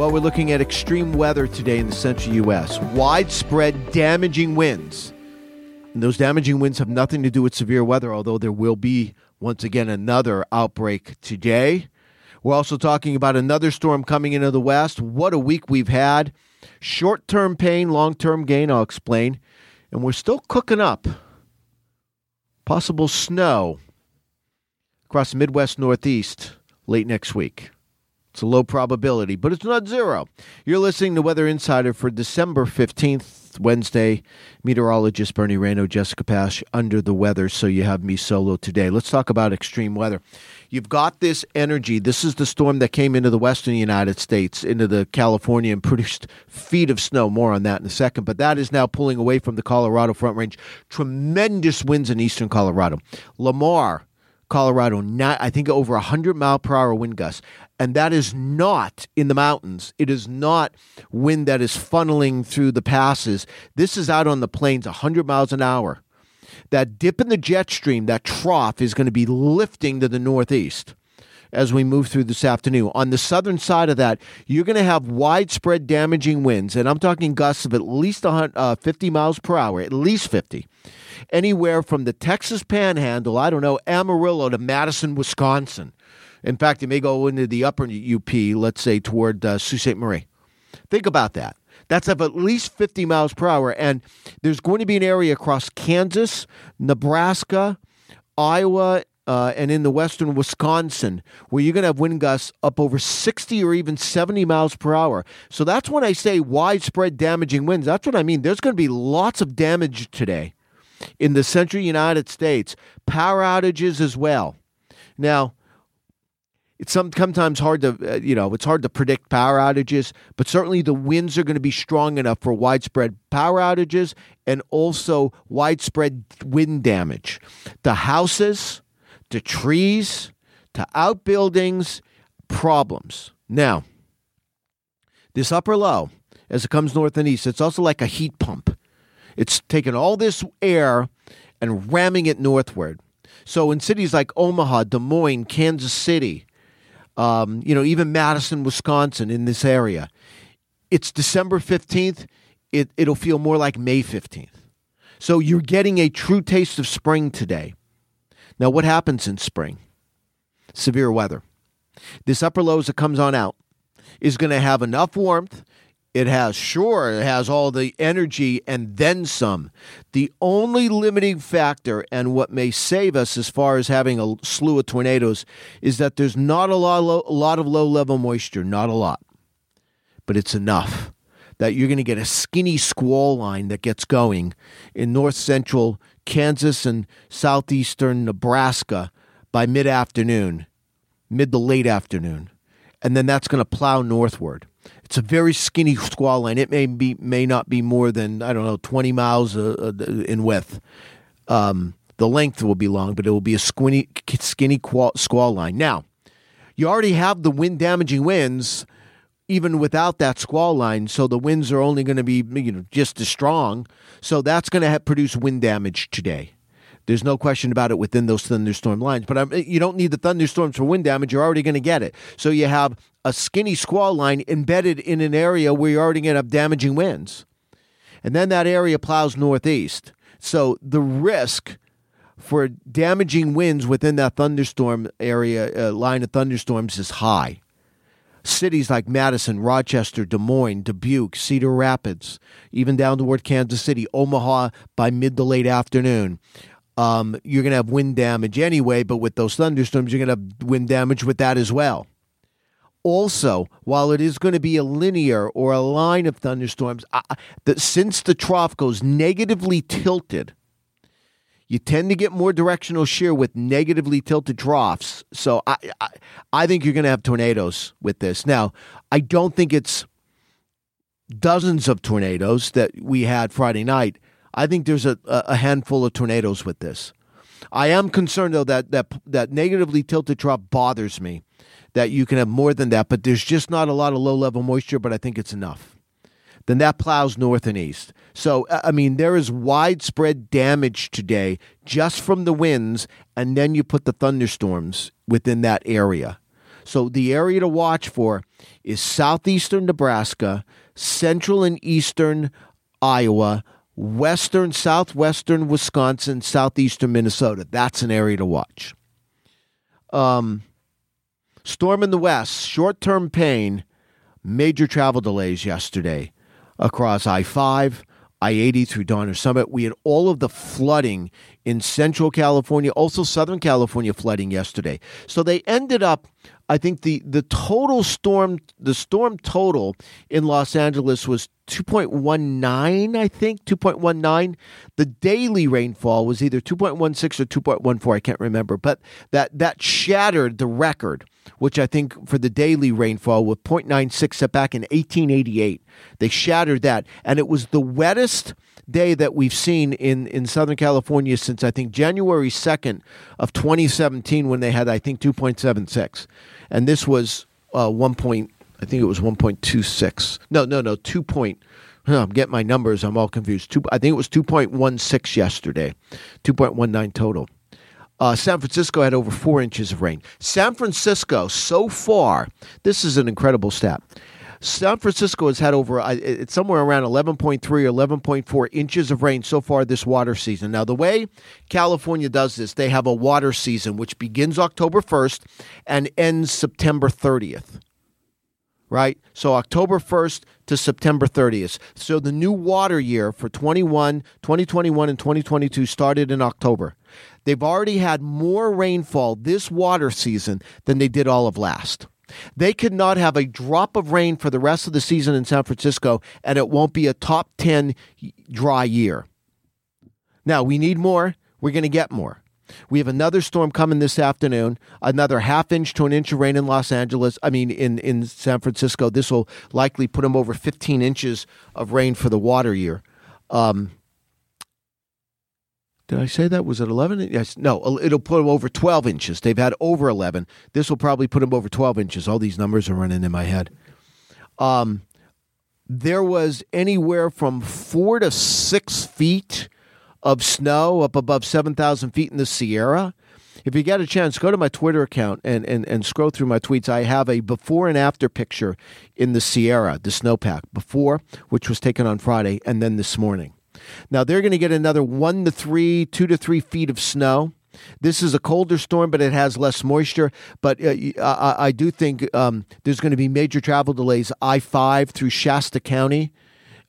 Well, we're looking at extreme weather today in the central U.S. Widespread damaging winds. And those damaging winds have nothing to do with severe weather, although there will be, once again, another outbreak today. We're also talking about another storm coming into the west. What a week we've had. Short term pain, long term gain, I'll explain. And we're still cooking up. Possible snow across the Midwest Northeast late next week. It's a low probability, but it's not zero. You're listening to Weather Insider for December 15th, Wednesday. Meteorologist Bernie Rayno, Jessica Pash under the weather, so you have me solo today. Let's talk about extreme weather. You've got this energy. This is the storm that came into the western United States, into the California, and produced feet of snow. More on that in a second. But that is now pulling away from the Colorado Front Range. Tremendous winds in eastern Colorado. Lamar, Colorado, not, I think over 100 mile per hour wind gusts. And that is not in the mountains. It is not wind that is funneling through the passes. This is out on the plains, 100 miles an hour. That dip in the jet stream, that trough, is going to be lifting to the northeast as we move through this afternoon. On the southern side of that, you're going to have widespread damaging winds, and I'm talking gusts of at least uh, 50 miles per hour, at least 50 anywhere from the Texas Panhandle, I don't know, Amarillo to Madison, Wisconsin. In fact, it may go into the upper UP, let's say toward uh, Sault Ste. Marie. Think about that. That's of at least 50 miles per hour. And there's going to be an area across Kansas, Nebraska, Iowa, uh, and in the western Wisconsin, where you're going to have wind gusts up over 60 or even 70 miles per hour. So that's when I say widespread damaging winds. That's what I mean. There's going to be lots of damage today in the central United States, power outages as well. Now, it's sometimes hard to, uh, you know, it's hard to predict power outages, but certainly the winds are going to be strong enough for widespread power outages and also widespread wind damage to houses, to trees, to outbuildings, problems. Now, this upper low, as it comes north and east, it's also like a heat pump. It's taking all this air and ramming it northward. So in cities like Omaha, Des Moines, Kansas City, um, you know, even Madison, Wisconsin, in this area, it's December 15th. It, it'll feel more like May 15th. So you're getting a true taste of spring today. Now, what happens in spring? Severe weather. This upper low that comes on out is going to have enough warmth it has, sure, it has all the energy and then some. The only limiting factor and what may save us as far as having a slew of tornadoes is that there's not a lot, a lot of low level moisture, not a lot, but it's enough that you're going to get a skinny squall line that gets going in north central Kansas and southeastern Nebraska by mid afternoon, mid to late afternoon. And then that's going to plow northward. It's a very skinny squall line. It may be may not be more than I don't know twenty miles uh, uh in width. Um, the length will be long, but it will be a skinny skinny squall line. Now, you already have the wind damaging winds even without that squall line. So the winds are only going to be you know just as strong. So that's going to produce wind damage today. There's no question about it within those thunderstorm lines. But um, you don't need the thunderstorms for wind damage. You're already going to get it. So you have a skinny squall line embedded in an area where you're already going to have damaging winds. And then that area plows northeast. So the risk for damaging winds within that thunderstorm area, uh, line of thunderstorms, is high. Cities like Madison, Rochester, Des Moines, Dubuque, Cedar Rapids, even down toward Kansas City, Omaha by mid to late afternoon um, you're going to have wind damage anyway, but with those thunderstorms, you're going to have wind damage with that as well. Also, while it is going to be a linear or a line of thunderstorms, uh, that since the trough goes negatively tilted, You tend to get more directional shear with negatively tilted troughs. So I, I, I think you're going to have tornadoes with this. Now, I don't think it's dozens of tornadoes that we had Friday night. I think there's a, a handful of tornadoes with this. I am concerned though that that that negatively tilted trough bothers me. That you can have more than that, but there's just not a lot of low level moisture. But I think it's enough. Then that plows north and east. So I mean, there is widespread damage today just from the winds, and then you put the thunderstorms within that area. So the area to watch for is southeastern Nebraska, central and eastern Iowa, western, southwestern Wisconsin, southeastern Minnesota. That's an area to watch. Um, storm in the west, short term pain, major travel delays yesterday across I 5, I 80 through Donner Summit. We had all of the flooding in Central California, also Southern California flooding yesterday. So they ended up, I think the, the total storm, the storm total in Los Angeles was 2.19, I think, 2.19. The daily rainfall was either 2.16 or 2.14, I can't remember, but that, that shattered the record, which I think for the daily rainfall with 0.96 set back in 1888. They shattered that, and it was the wettest day that we've seen in, in Southern California since I think January 2nd of 2017 when they had, I think, 2.76. And this was uh, 1. Point, I think it was 1.26. No, no, no, 2. Point, I'm getting my numbers. I'm all confused. Two, I think it was 2.16 yesterday, 2.19 total. Uh, San Francisco had over four inches of rain. San Francisco, so far, this is an incredible stat. San Francisco has had over it's somewhere around 11.3 or 11.4 inches of rain so far this water season. Now, the way California does this, they have a water season which begins October 1st and ends September 30th. Right? So October 1st to September 30th. So the new water year for 21, 2021 and 2022 started in October. They've already had more rainfall this water season than they did all of last. They could not have a drop of rain for the rest of the season in San Francisco, and it won't be a top 10 dry year. Now, we need more. We're going to get more. We have another storm coming this afternoon, another half inch to an inch of rain in Los Angeles. I mean, in, in San Francisco. This will likely put them over 15 inches of rain for the water year. Um, did I say that? Was it 11? Yes. No, it'll put them over 12 inches. They've had over 11. This will probably put them over 12 inches. All these numbers are running in my head. Um, there was anywhere from four to six feet of snow up above 7,000 feet in the Sierra. If you get a chance, go to my Twitter account and, and, and scroll through my tweets. I have a before and after picture in the Sierra, the snowpack, before, which was taken on Friday, and then this morning. Now they're going to get another one to three, two to three feet of snow. This is a colder storm, but it has less moisture. But uh, I, I, do think um, there's going to be major travel delays. I 5 through Shasta County,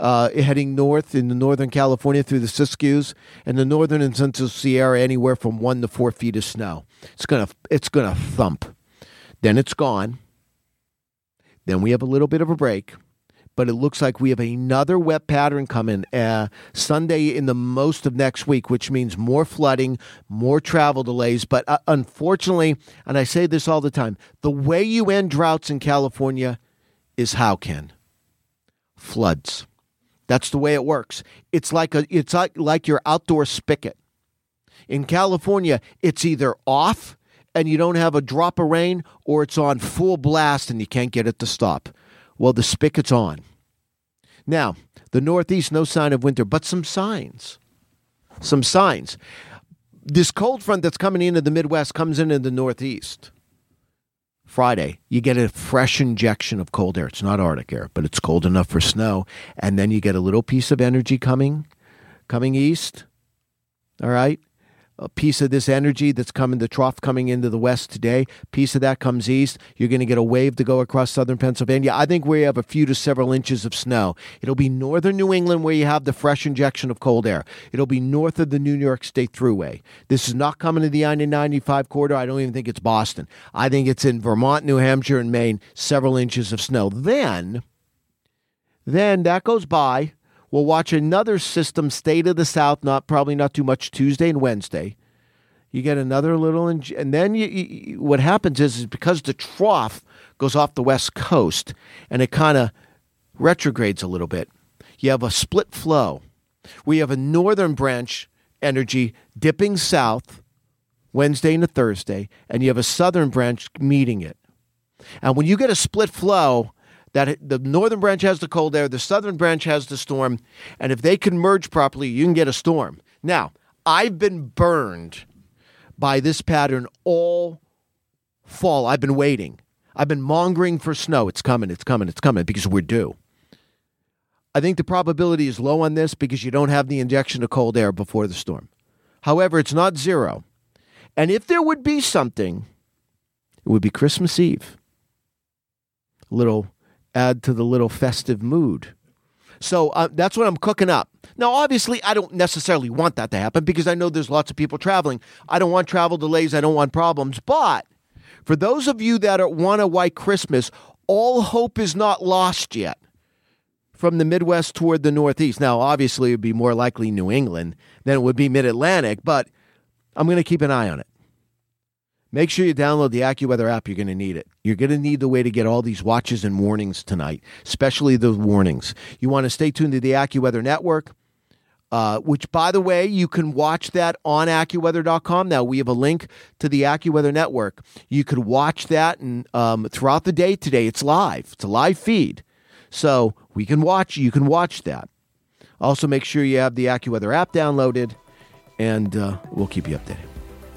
uh, heading north in the Northern California through the Siskiyous, and the Northern and Central Sierra, anywhere from one to four feet of snow. It's to it's gonna thump. Then it's gone. Then we have a little bit of a break but it looks like we have another wet pattern coming uh, Sunday in the most of next week, which means more flooding, more travel delays. But uh, unfortunately, and I say this all the time, the way you end droughts in California is how, Ken? Floods. That's the way it works. It's like a it's like, like your outdoor spigot. In California, it's either off and you don't have a drop of rain or it's on full blast and you can't get it to stop. Well, the spigot's on. Now, the Northeast, no sign of winter, but some signs. Some signs. This cold front that's coming into the Midwest comes in in the Northeast. Friday, you get a fresh injection of cold air. It's not Arctic air, but it's cold enough for snow. And then you get a little piece of energy coming, coming east. All right a piece of this energy that's coming, the trough coming into the west today, piece of that comes east. You're going to get a wave to go across southern Pennsylvania. I think we have a few to several inches of snow. It'll be northern New England where you have the fresh injection of cold air. It'll be north of the New York State Thruway. This is not coming to the I 95 corridor. I don't even think it's Boston. I think it's in Vermont, New Hampshire, and Maine, several inches of snow. Then, then that goes by We'll watch another system, State of the South, not probably not too much Tuesday and Wednesday. You get another little, and then you, you, what happens is, is because the trough goes off the west coast and it kind of retrogrades a little bit. You have a split flow. We have a northern branch energy dipping south Wednesday into Thursday, and you have a southern branch meeting it. And when you get a split flow, that the northern branch has the cold air, the southern branch has the storm, and if they can merge properly, you can get a storm. Now, I've been burned by this pattern all fall. I've been waiting. I've been mongering for snow. It's coming, it's coming, it's coming because we're due. I think the probability is low on this because you don't have the injection of cold air before the storm. However, it's not zero. And if there would be something, it would be Christmas Eve. A little add to the little festive mood. So uh, that's what I'm cooking up. Now, obviously, I don't necessarily want that to happen because I know there's lots of people traveling. I don't want travel delays. I don't want problems. But for those of you that want a white Christmas, all hope is not lost yet from the Midwest toward the Northeast. Now, obviously, it would be more likely New England than it would be Mid Atlantic, but I'm going to keep an eye on it. Make sure you download the AccuWeather app. You're going to need it. You're going to need the way to get all these watches and warnings tonight, especially the warnings. You want to stay tuned to the AccuWeather Network, uh, which, by the way, you can watch that on AccuWeather.com. Now, we have a link to the AccuWeather Network. You could watch that and um, throughout the day today. It's live. It's a live feed. So we can watch, you can watch that. Also, make sure you have the AccuWeather app downloaded, and uh, we'll keep you updated.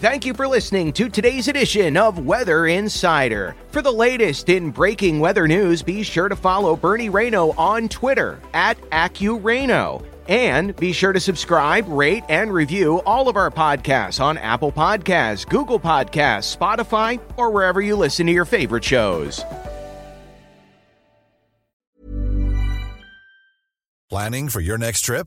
Thank you for listening to today's edition of Weather Insider. For the latest in breaking weather news, be sure to follow Bernie Rayno on Twitter at AccuRayno. And be sure to subscribe, rate, and review all of our podcasts on Apple Podcasts, Google Podcasts, Spotify, or wherever you listen to your favorite shows. Planning for your next trip?